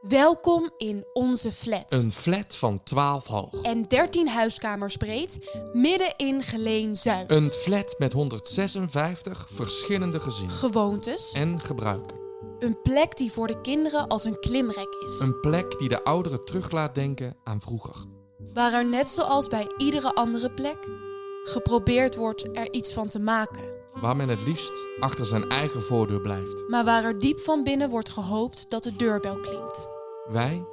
Welkom in onze flat. Een flat van 12 hoog. En 13 huiskamers breed, midden in Geleen Zuid. Een flat met 156 verschillende gezinnen Gewoontes. en gebruiken. Een plek die voor de kinderen als een klimrek is. Een plek die de ouderen terug laat denken aan vroeger. Waar er net zoals bij iedere andere plek geprobeerd wordt er iets van te maken. Waar men het liefst achter zijn eigen voordeur blijft. Maar waar er diep van binnen wordt gehoopt dat de deurbel klinkt. Wij,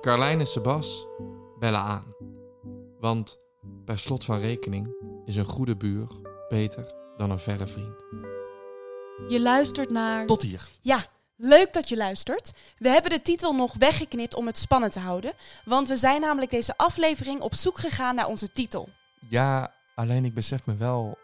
Carlijn en Sebas, bellen aan. Want per slot van rekening is een goede buur beter dan een verre vriend. Je luistert naar. Tot hier. Ja, leuk dat je luistert. We hebben de titel nog weggeknipt om het spannend te houden. Want we zijn namelijk deze aflevering op zoek gegaan naar onze titel. Ja, alleen ik besef me wel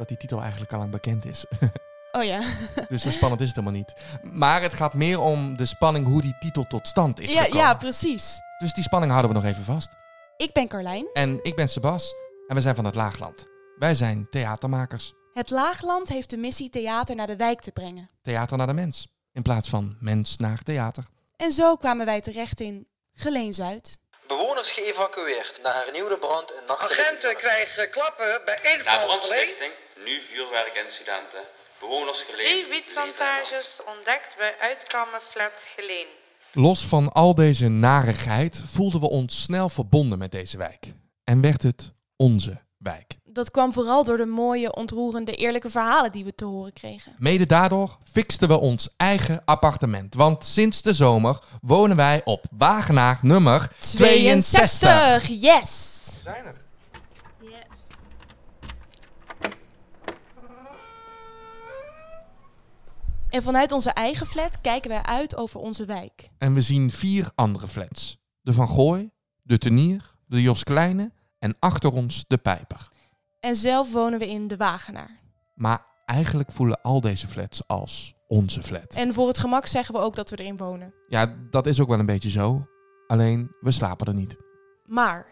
dat die titel eigenlijk al lang bekend is. Oh ja. dus zo spannend is het helemaal niet. Maar het gaat meer om de spanning hoe die titel tot stand is Ja, gekomen. ja, precies. Dus die spanning houden we nog even vast. Ik ben Carlijn. En ik ben Sebas en we zijn van het Laagland. Wij zijn theatermakers. Het Laagland heeft de missie theater naar de wijk te brengen. Theater naar de mens. In plaats van mens naar theater. En zo kwamen wij terecht in Geleen Zuid. Bewoners geëvacueerd na hernieuwde brand in nachtelijke Agenten krijgen klappen bij inval alleen. brandstichting, nu vuurwerkincidenten. Bewoners Drie geleden. wietplantages ontdekt bij uitkamerflat Geleen. Los van al deze narigheid voelden we ons snel verbonden met deze wijk. En werd het onze wijk. Dat kwam vooral door de mooie, ontroerende, eerlijke verhalen die we te horen kregen. Mede daardoor fixten we ons eigen appartement. Want sinds de zomer wonen wij op Wagenaar nummer 62. Yes! Zijn er. En vanuit onze eigen flat kijken wij uit over onze wijk. En we zien vier andere flats. De Van Gooi, de Tenier, de Jos Kleine en achter ons de Pijper. En zelf wonen we in de Wagenaar. Maar eigenlijk voelen al deze flats als onze flat. En voor het gemak zeggen we ook dat we erin wonen. Ja, dat is ook wel een beetje zo. Alleen, we slapen er niet. Maar,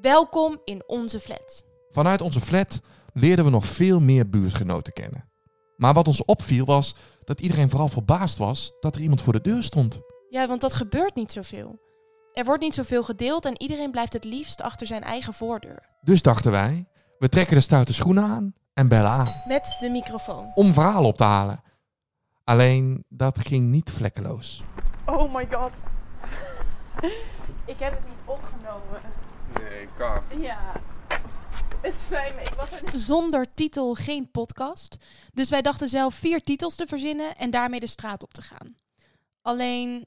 welkom in onze flat. Vanuit onze flat leerden we nog veel meer buurtgenoten kennen. Maar wat ons opviel was dat iedereen vooral verbaasd was dat er iemand voor de deur stond. Ja, want dat gebeurt niet zoveel. Er wordt niet zoveel gedeeld en iedereen blijft het liefst achter zijn eigen voordeur. Dus dachten wij, we trekken de stoute schoenen aan en bellen aan. Met de microfoon. Om verhalen op te halen. Alleen, dat ging niet vlekkeloos. Oh my god. ik heb het niet opgenomen. Nee, kar. Ja. Het spijt me, ik was er niet. Zonder titel geen podcast. Dus wij dachten zelf vier titels te verzinnen en daarmee de straat op te gaan. Alleen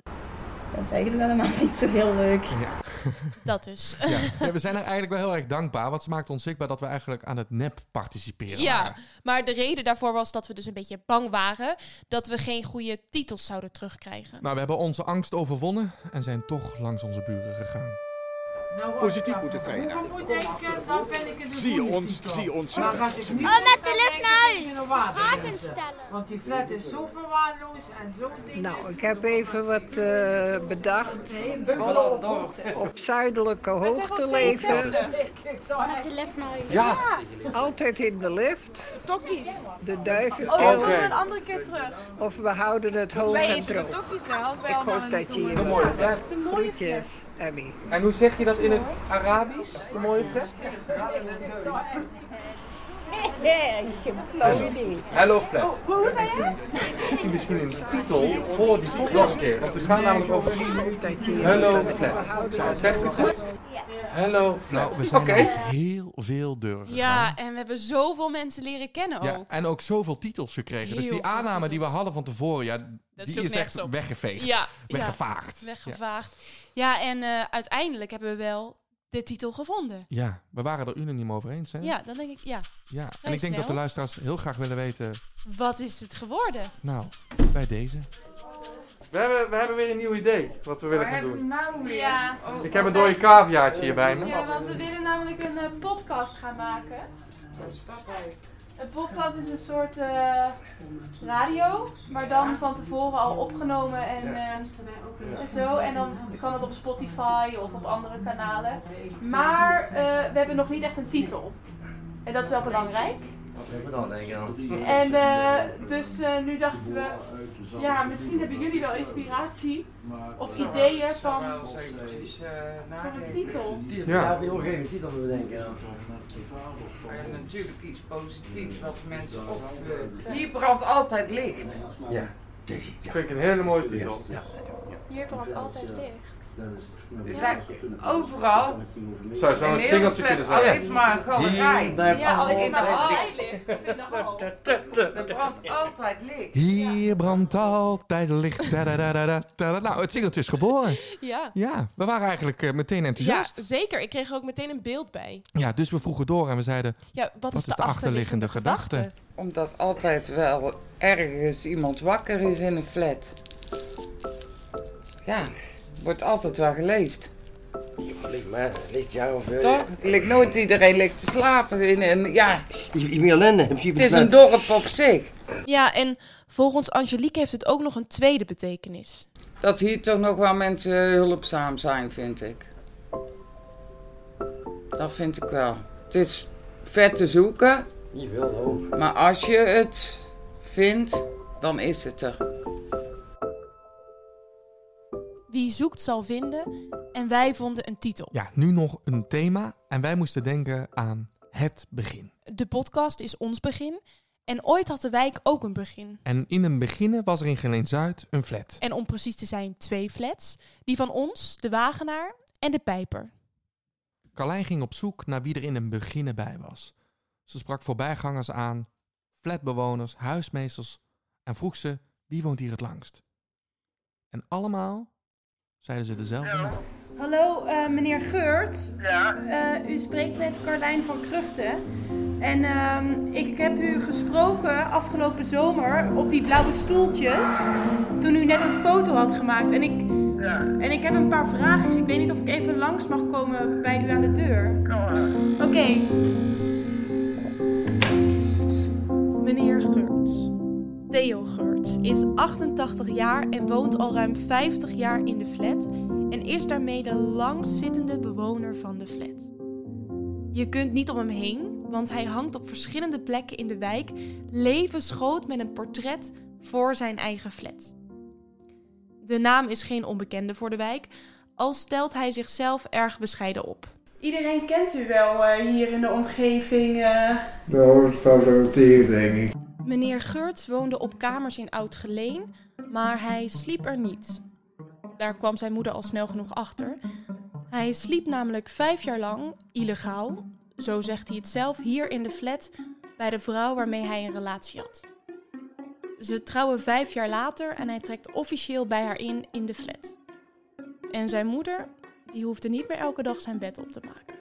Dat is eigenlijk helemaal niet zo heel leuk. dat dus. Ja, we zijn er eigenlijk wel heel erg dankbaar, want ze maakt ons zichtbaar dat we eigenlijk aan het nep participeren Ja, waren. maar de reden daarvoor was dat we dus een beetje bang waren dat we geen goede titels zouden terugkrijgen. Nou, we hebben onze angst overwonnen en zijn toch langs onze buren gegaan. Positief moet het zijn. Zie je ons, zie je ons zitten. Oh, met de lift naar huis. Vragen stellen. Want die flat is zo verwaarloosd en zo dingen. Nou, ik heb even wat eh, bedacht. Op zuidelijke hoogte leven. Met de lift naar huis. Ja, altijd in de lift. Tokkies. De duiven Oh, dan we een andere keer terug. Of we houden het hoog Wij en eten de droog. Ik hoop dat je in hier de hebt. Groetjes, Abby. En hoe zeg je dat in het Arabisch, de mooie flat? Hello flat. Hoe zei je het? Misschien een titel voor die een keer. Want we gaan namelijk over Hello flat. Zeg ik het goed? Hello flat. we zijn Oké. langs heel veel deuren gegaan. Ja, en we hebben zoveel mensen leren kennen Ja, ook. en ook zoveel titels gekregen. dus die aanname die we hadden van tevoren, ja, die is echt op. weggeveegd. Ja, ja, Weggevaagd. weggevaagd. Ja, en eh, uiteindelijk hebben we wel de titel gevonden. Ja. we waren er unaniem over eens. Hè? Ja, dan denk ik, ja, Ja, En ik denk dat de luisteraars heel graag willen weten, wat is het geworden? nou, bij deze. We hebben, we hebben weer een nieuw idee wat we willen gaan doen. nou weer? Ja, Ik heb een dode caviaatje hier bij me. ja, want we willen namelijk een eh, podcast gaan maken. Een podcast is een soort eh, radio, maar dan van tevoren al opgenomen en, eh, en zo. En dan kan het op Spotify of op andere kanalen. Maar eh, we hebben nog niet echt een titel. En dat is wel belangrijk. Even dan denk ik aan. En eh, dus eh, nu dachten we, ja, misschien hebben jullie wel inspiratie of ideeën van, eens eventjes uh, van een titel. Ja, we geen titel te bedenken. Natuurlijk iets positiefs wat mensen opvult. Hier brandt altijd licht. Ja, deze. Ja. Vind ik een hele mooie titel. Ja. Hier brandt altijd licht. Er zijn overal. Zou zou een singeltje kunnen zijn. Al is maar een galerij. Ja, al is het maar altijd licht. Er brandt altijd licht. Hier brandt altijd licht. Nou, het singeltje is geboren. Ja. Ja, we waren eigenlijk eh, meteen Ja, enthousiast. zeker. Ik kreeg er ook meteen een beeld bij. Ja, dus we vroegen door en we zeiden, Ja, wat, wat is de achterliggende gedachte? Omdat altijd wel ergens iemand wakker is in een flat. Ja, wordt altijd wel geleefd. Ligt maar, ligt jaar of... Toch? Er ligt nooit iedereen ligt te slapen in een, ja, Je het is een dorp op zich. Ja, en volgens Angelique heeft het ook nog een tweede betekenis. Dat hier toch nog wel mensen hulpzaam zijn, vind ik. Dat vind ik wel. Het is vet te zoeken, Je wil ook. maar als je het vindt, dan is het er. Wie zoekt zal vinden. En wij vonden een titel. Ja, nu nog een thema en wij moesten denken aan het begin. De podcast is ons begin. En ooit had de wijk ook een begin. En in een beginnen was er in Geleen Zuid een flat. En om precies te zijn twee flats. Die van ons, de Wagenaar en de Pijper. Carlijn ging op zoek naar wie er in een beginnen bij was. Ze sprak voorbijgangers aan, flatbewoners, huismeesters en vroeg ze wie woont hier het langst. En allemaal zeiden ze dezelfde naam. Hallo, eh, meneer Geurt. Ja. u spreekt met Carlijn van Kruchten. En ehm, ik heb u gesproken afgelopen zomer op die blauwe stoeltjes. Toen u net een foto had gemaakt. En ik, en ik heb een paar vragen. Ik weet niet of ik even langs mag komen bij u aan de deur. Oké. Is 88 jaar en woont al ruim 50 jaar in de flat en is daarmee de langstzittende bewoner van de flat. Je kunt niet om hem heen, want hij hangt op verschillende plekken in de wijk levensgroot met een portret voor zijn eigen flat. De naam is geen onbekende voor de wijk, al stelt hij zichzelf erg bescheiden op. Iedereen kent u wel eh, hier in de omgeving. eh. Nou, het valt wel tegen, denk ik. Meneer Geurts woonde op kamers in Oud-Geleen, maar hij sliep er niet. Daar kwam zijn moeder al snel genoeg achter. Hij sliep namelijk vijf jaar lang, illegaal, zo zegt hij het zelf, hier in de flat bij de vrouw waarmee hij een relatie had. Ze trouwen vijf jaar later en hij trekt officieel bij haar in in de flat. En zijn moeder, die hoefde niet meer elke dag zijn bed op te maken.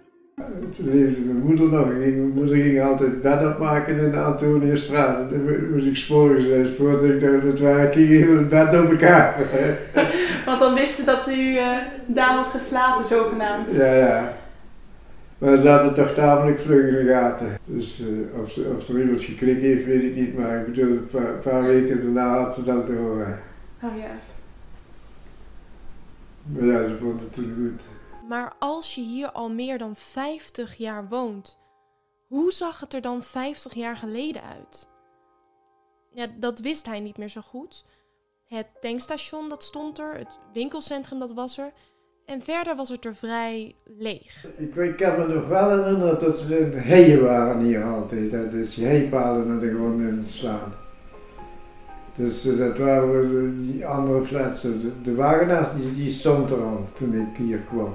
Toen leefde mijn moeder nog. Mijn moeder ging altijd bed opmaken in de Antoniusstraat. Dan moest ik s'morgens voordat ik naar het werk ging, ging het bed op elkaar. Want dan wisten dat u eh, daar had geslapen, zogenaamd. ja, ja. Maar het zaten toch tamelijk vlug in de gaten. Dus eh, of, ze- of er iemand geklikt heeft, weet ik niet. Maar ik bedoel, een paar, paar weken daarna had ze dat te horen. Oh ja. Maar ja, ze vond het toen goed. Maar als je hier al meer dan 50 jaar woont, hoe zag het er dan 50 jaar geleden uit? Ja, dat wist hij niet meer zo goed. Het tankstation dat stond er, het winkelcentrum dat was er. En verder was het er vrij leeg. Ik, weet- kan me nog wel herinneren dat ze een waren hier altijd. Dat is die naar de grond in slaan. Dus eh, dat waren we, die andere flats. De, de wagenaar die, die stond er al toen ik hier kwam.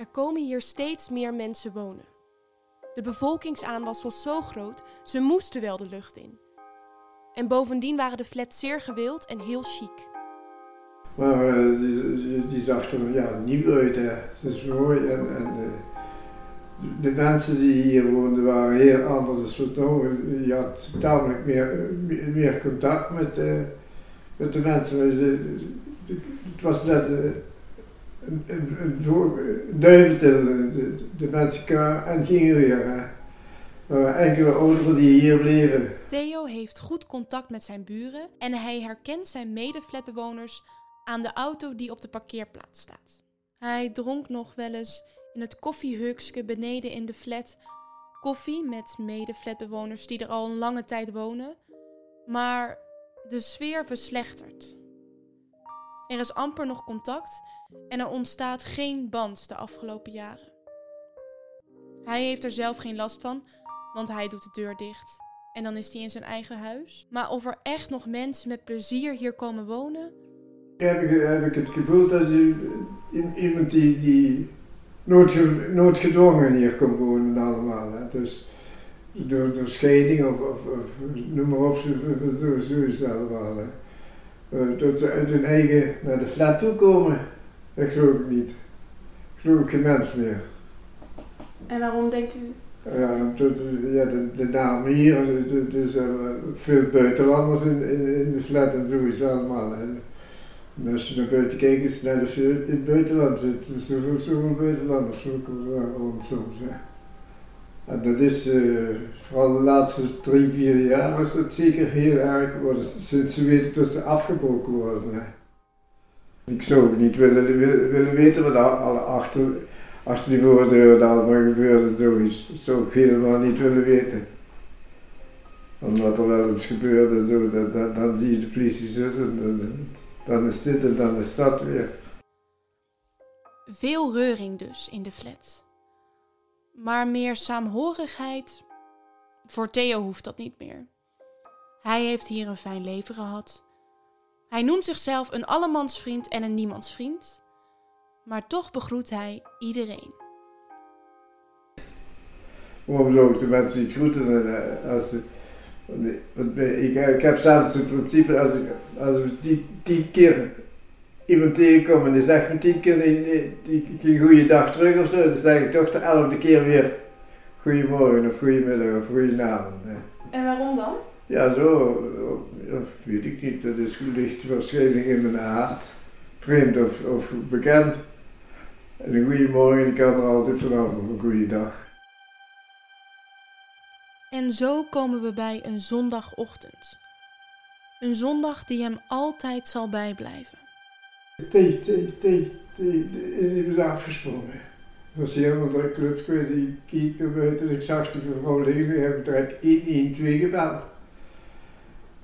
Er komen hier steeds meer mensen wonen. De bevolkingsaanwas was zo groot, ze moesten wel de lucht in. En bovendien waren de flats zeer gewild en heel chic. Maar eh, die, zag er ja, nieuw uit. Hè. Het is mooi. En, en eh, de, mensen die hier woonden waren heel anders dan nou. Je had tamelijk meer, meer, contact met, eh, met de mensen. Het was net eh, een duiventil. De, de mensen en gingen weer. Er waren enkele die hier bleven. Theo heeft goed contact met zijn buren en hij herkent zijn mede-flatbewoners aan de auto die op de parkeerplaats staat. Hij dronk nog wel eens in het koffiehukske beneden in de flat koffie met mede-flatbewoners die er al een lange tijd wonen, maar de sfeer verslechtert. Er is amper nog contact en er ontstaat geen band de afgelopen jaren. Hij heeft er zelf geen last van, want hij doet de deur dicht en dan is hij in zijn eigen huis. Maar of er echt nog mensen met plezier hier komen wonen? Heb ik, heb ik het gevoel dat iemand die, die noodgedwongen hier komt wonen allemaal. Dus door, door scheiding of, of, noem maar op, zo, allemaal. Uh, dat ze uit hun eigen naar de flat toe komen, dat geloof ik niet. Ik geloof geen mens meer. En waarom denkt u? Ja, ja de, de naam hier, dus uh, veel buitenlanders in, in, in, de flat en zo is het allemaal. En als je naar buiten kijkt, is het net als je in het buitenland zit. Er zijn zoveel, zoveel buitenlanders rond soms. Hè. En dat is uh, vooral de laatste drie, vier jaar is dat zeker heel erg geworden. Sinds ze weten dat ze afgebroken worden. Hè. Ik zou niet willen, willen weten wat er achter, achter die voordeur allemaal gebeurde. Dat zou ik helemaal niet willen weten. Omdat er wel iets gebeurde, zo, dan zie je de politie zus en dan is dit en dan is dat weer. Veel reuring dus in de flat. Maar meer saamhorigheid? Voor Theo hoeft dat niet meer. Hij heeft hier een fijn leven gehad. Hij noemt zichzelf een allemansvriend en een niemandsvriend. Maar toch begroet hij iedereen. Waarom zou ik de mensen niet groeten als ze ik, ik heb zelfs het principe, als ik, als ik tien, tien keer iemand tegenkom en die zegt me tien keer die, die, die, goede dag terug of zo, dan zeg ik toch de elfde keer weer goedemorgen of goedemiddag of goedenavond. En waarom dan? Ja, zo, weet ik niet, dat is ligt waarschijnlijk in mijn aard. Vreemd of, of bekend. En een goedemorgen, ik kan er altijd vanaf of een goede dag. En zo komen we bij een zondagochtend. Een zondag die hem altijd zal bijblijven. Thee, thee, thee, thee, die was afgesprongen. Het was helemaal druk, die keek naar buiten. Ik zag die mevrouw liggen, heb ik direct 112 gebeld.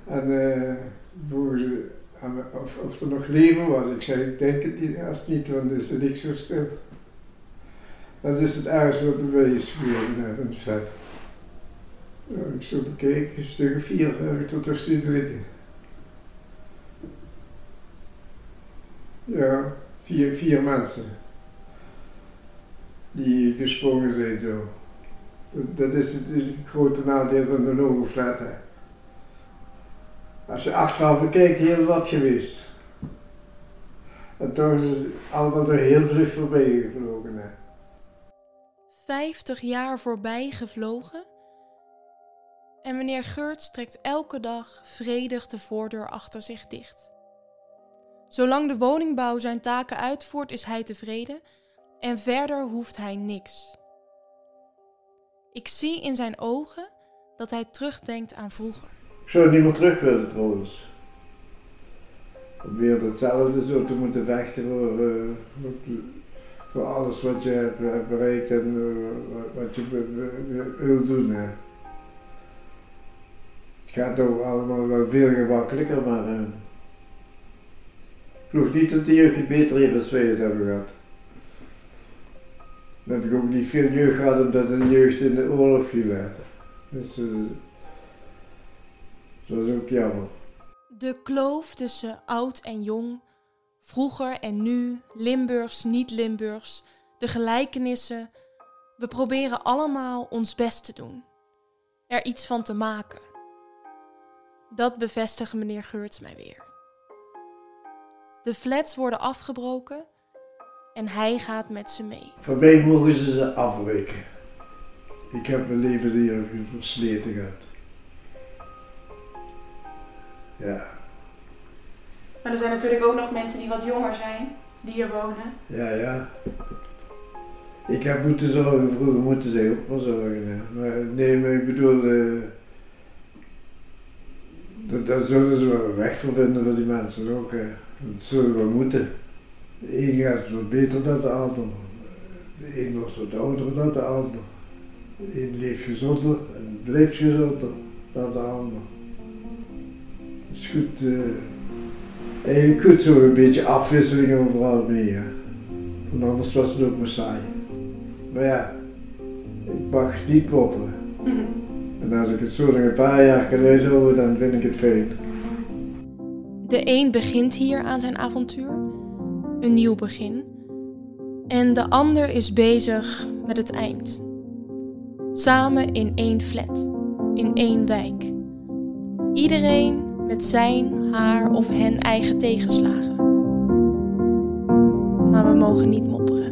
En uh, vroegen ze of, of er nog leven was. Ik zei, ik denk het niet, als niet, want het is niet zo stil. Dat is het ergste wat is gebeurd in het vet. Ja, ik zo bekeken, een stuk of vier tot zien drinken. Ja, vier, vier mensen. Die gesprongen zijn zo. Dat is het, grote nadeel van de Nogoflat. Als je achteraf bekijkt, heel wat geweest. En toch is allemaal er heel vlug voorbij gevlogen. Hè. 50 jaar voorbij gevlogen? En meneer Geurts trekt elke dag vredig de voordeur achter zich dicht. Zolang de woningbouw zijn taken uitvoert, is hij tevreden en verder hoeft hij niks. Ik zie in zijn ogen dat hij terugdenkt aan vroeger. Ik zou het niet meer terug willen trouwens. Weer hetzelfde zo te moeten vechten voor, uh, voor alles wat je hebt bereikt en uh, wat je wil doen. Hè gaat ook allemaal wel veel gemakkelijker, maar uh, ik geloof niet dat de jeugd het beter wij het hebben gehad. Dan heb ik ook niet veel jeugd gehad omdat de jeugd in de oorlog viel. Hè. Dus dat is ook jammer. De kloof tussen oud en jong, vroeger en nu, Limburgs, niet-Limburgs, de gelijkenissen. We proberen allemaal ons best te doen. Er iets van te maken. Dat bevestigt meneer Geurts mij weer. De flats worden afgebroken en hij gaat met ze mee. Voor mij mogen ze ze afbreken. Ik heb mijn leven hier versleten gehad. Ja. Maar er zijn natuurlijk ook nog mensen die wat jonger zijn, die hier wonen. Ja, ja. Ik heb moeten zorgen, vroeger moeten ze ook wel zorgen. Maar nee, maar ik bedoel, uh, dat, dat zullen ze wel weg voor vinden voor die mensen ook. Hè. Dat zullen we moeten. De een gaat wat beter dan de ander. De een wordt wat ouder dan de ander. een leeft gezonder en blijft gezonder dan de ander. Het is goed, eh, eigenlijk goed zo een beetje afwisseling overal mee. Want anders was het ook maar saai. Maar ja, ik mag niet mopperen. En als ik het zo nog een paar jaar kan uithouden, dan vind ik het fijn. De een begint hier aan zijn avontuur, een nieuw begin. En de ander is bezig met het eind. Samen in één flat, in één wijk. Iedereen met zijn, haar of hen eigen tegenslagen. Maar we mogen niet mopperen.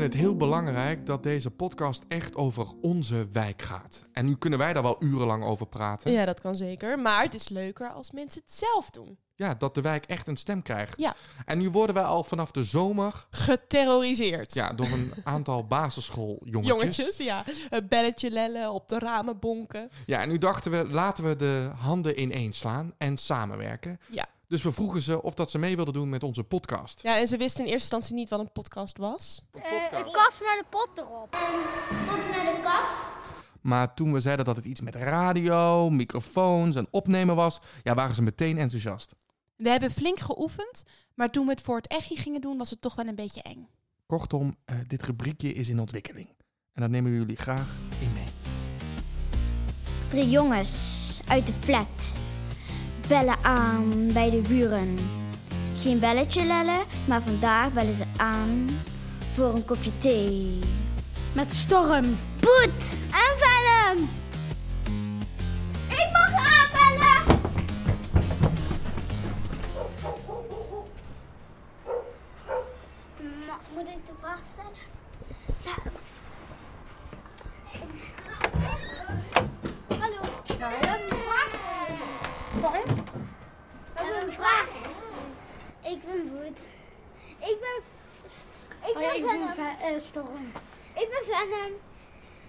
Vinden het heel belangrijk dat deze podcast echt over onze wijk gaat. En nu kunnen wij daar wel urenlang over praten. Ja, dat kan zeker. Maar het is leuker als mensen het zelf doen. Ja, dat de wijk echt een stem krijgt. Ja. En nu worden wij al vanaf de zomer Geterroriseerd. ja, door een aantal basisschooljongetjes. Jongetjes, ja. Een belletje lellen, op de ramen bonken. Ja, en nu dachten we, laten we de handen ineen slaan en samenwerken. Ja. Dus we vroegen ze of dat ze mee wilden doen met onze podcast. Ja, en ze wisten in eerste instantie niet wat een podcast was. Een kast met een pot erop. Een pot met een kast. Maar toen we zeiden dat het iets met radio, microfoons en opnemen was, ja, waren ze meteen enthousiast. We hebben flink geoefend, maar toen we het voor het echi gingen doen, was het toch wel een beetje eng. Kortom, eh, dit rubriekje is in ontwikkeling. En dat nemen we jullie graag in mee. Drie jongens uit de flat bellen aan bij de buren. Geen belletje lellen, maar vandaag bellen ze aan voor een kopje thee. Met storm, poet en venom. Ik ben. Ik ben... Ik ben ik ben Venom. Ve- eh, Storm. Ik ben Venom.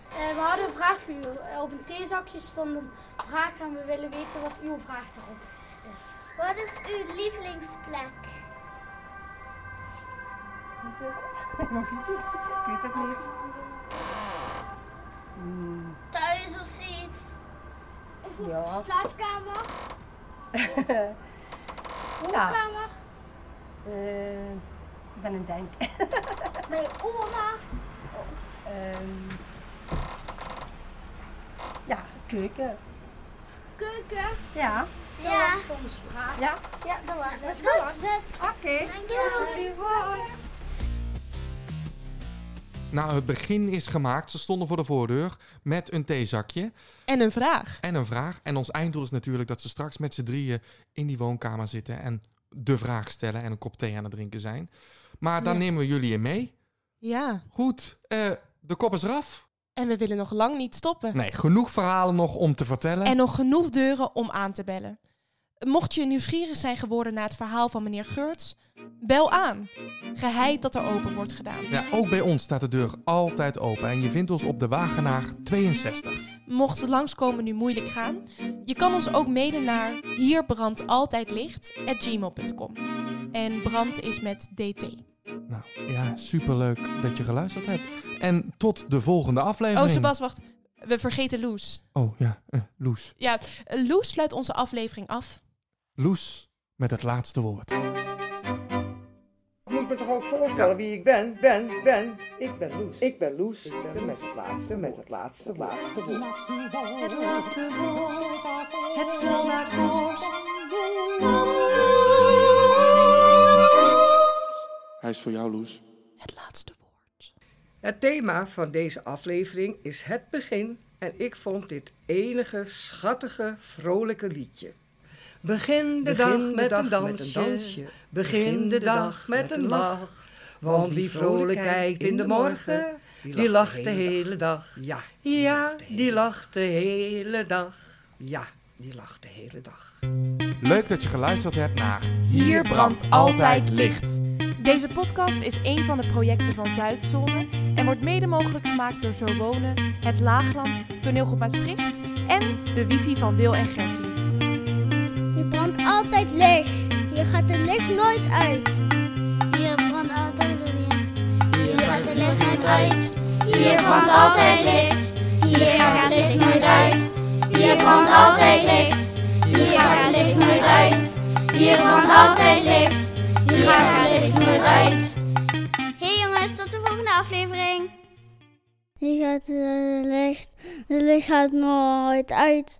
Eh, we hadden een vraag voor u. Eh, op een theezakje stond een vraag en we willen weten wat uw vraag erop is. Wat is uw lievelingsplek? Ik weet het niet. Thuis of zoiets? Of op Ja. de slaapkamer? ja, Woonkamer? Eh, ik ben een denk. Bij oma? Ehm, ja, keuken. Keuken? Ja. Dat Ja. was onze vraag. Ja? Ja, dat was het. Dat is goed. Oké. Dankjewel. Nou, het begin is gemaakt. Ze stonden voor de voordeur met een theezakje En een vraag. en een vraag. En ons einddoel is natuurlijk dat ze straks met z'n drieën in die woonkamer zitten en de vraag stellen en een kop thee aan het drinken zijn. Maar dan Ja. nemen we jullie in mee. Ja. Goed, eh, de kop is eraf. En we willen nog lang niet stoppen. Nee, genoeg verhalen nog om te vertellen. En nog genoeg deuren om aan te bellen. Mocht je nieuwsgierig zijn geworden naar het verhaal van meneer Geurts, bel aan. Geheid dat er open wordt gedaan. Ja, ook bij ons staat de deur altijd open en je vindt ons op de Wagenaar 62. Mocht het langskomen nu moeilijk gaan, je kan ons ook mailen naar hierbrandt-altijd-licht@gmail.com. En brand is met dt. Nou ja, superleuk dat je geluisterd hebt. En tot de volgende aflevering. Oh, Sebas, wacht. We vergeten Loes. Oh ja, eh, Loes. Ja, Loes sluit onze aflevering af. Loes met het laatste woord. Moet ik me toch ook voorstellen wie ik ben? Ben, ben, ik ben Loes. Ik ben Loes. Ik ben met het laatste, met het laatste, laatste woord. Het laatste woord, het slaatakkoord. Hij is voor jou, Loes. Het laatste woord. Het thema van deze aflevering is het begin en ik vond dit enige schattige, vrolijke liedje. Begin de dag, met, een dansje, begin de dag met een lach. Want wie vrolijk kijkt in de morgen, die lacht de hele dag. Ja, ja, die lacht de hele dag. Ja, die lacht de hele dag. Leuk dat je geluisterd hebt naar Hier brandt altijd licht. Deze podcast is een van de projecten van Zuidzone en wordt mede mogelijk gemaakt door Zo Wonen, Het Laagland, Toneelgroep Maastricht en de wifi van Wil en Gertie. Brandt altijd licht. Hier gaat de licht nooit uit. Hier licht nooit uit. Hier brandt altijd licht. Hier gaat het licht nooit uit. Hier brandt altijd licht. Hier gaat het licht nooit uit. Hier brandt altijd licht. Hier gaat het licht nooit uit. Hey jongens, tot de volgende aflevering. Hier gaat het licht. Het licht gaat nooit uit.